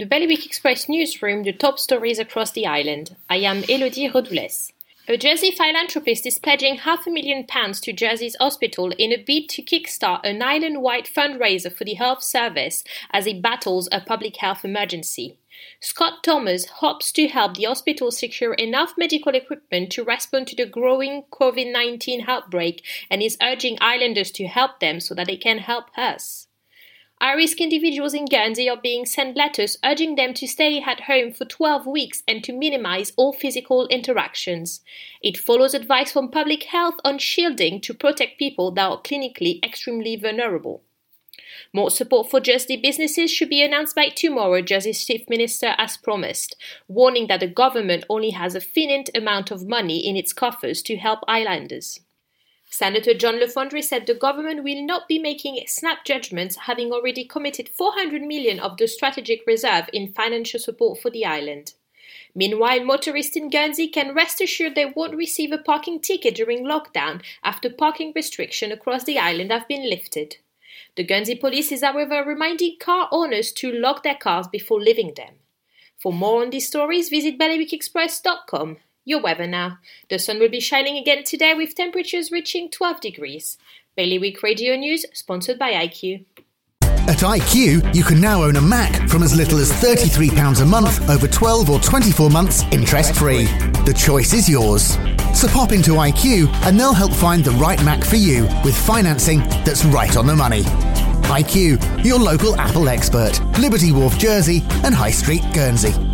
The Bailiwick Express newsroom, the top stories across the island. I am Elodie Rodoules. A Jersey philanthropist is pledging half a million pounds to Jersey's hospital in a bid to kickstart an island-wide fundraiser for the health service as it battles a public health emergency. Scott Thomas hopes to help the hospital secure enough medical equipment to respond to the growing COVID-19 outbreak and is urging islanders to help them so that they can help us. High-risk individuals in Guernsey are being sent letters urging them to stay at home for 12 weeks and to minimize all physical interactions. It follows advice from public health on shielding to protect people that are clinically extremely vulnerable. More support for Jersey businesses should be announced by tomorrow, Jersey's Chief Minister has promised, warning that the government only has a finite amount of money in its coffers to help islanders. Senator John Le Fondré said the government will not be making snap judgments, having already committed 400 million of the strategic reserve in financial support for the island. Meanwhile, motorists in Guernsey can rest assured they won't receive a parking ticket during lockdown after parking restrictions across the island have been lifted. The Guernsey police is, however, reminding car owners to lock their cars before leaving them. For more on these stories, visit bailiwickexpress.com. Your weather now. The sun will be shining again today with temperatures reaching 12 degrees. Bailiwick Radio News, sponsored by IQ. At IQ, you can now own a Mac from as little as £33 a month over 12 or 24 months interest free. The choice is yours. So pop into IQ and they'll help find the right Mac for you with financing that's right on the money. IQ, your local Apple expert, Liberty Wharf, Jersey, and High Street, Guernsey.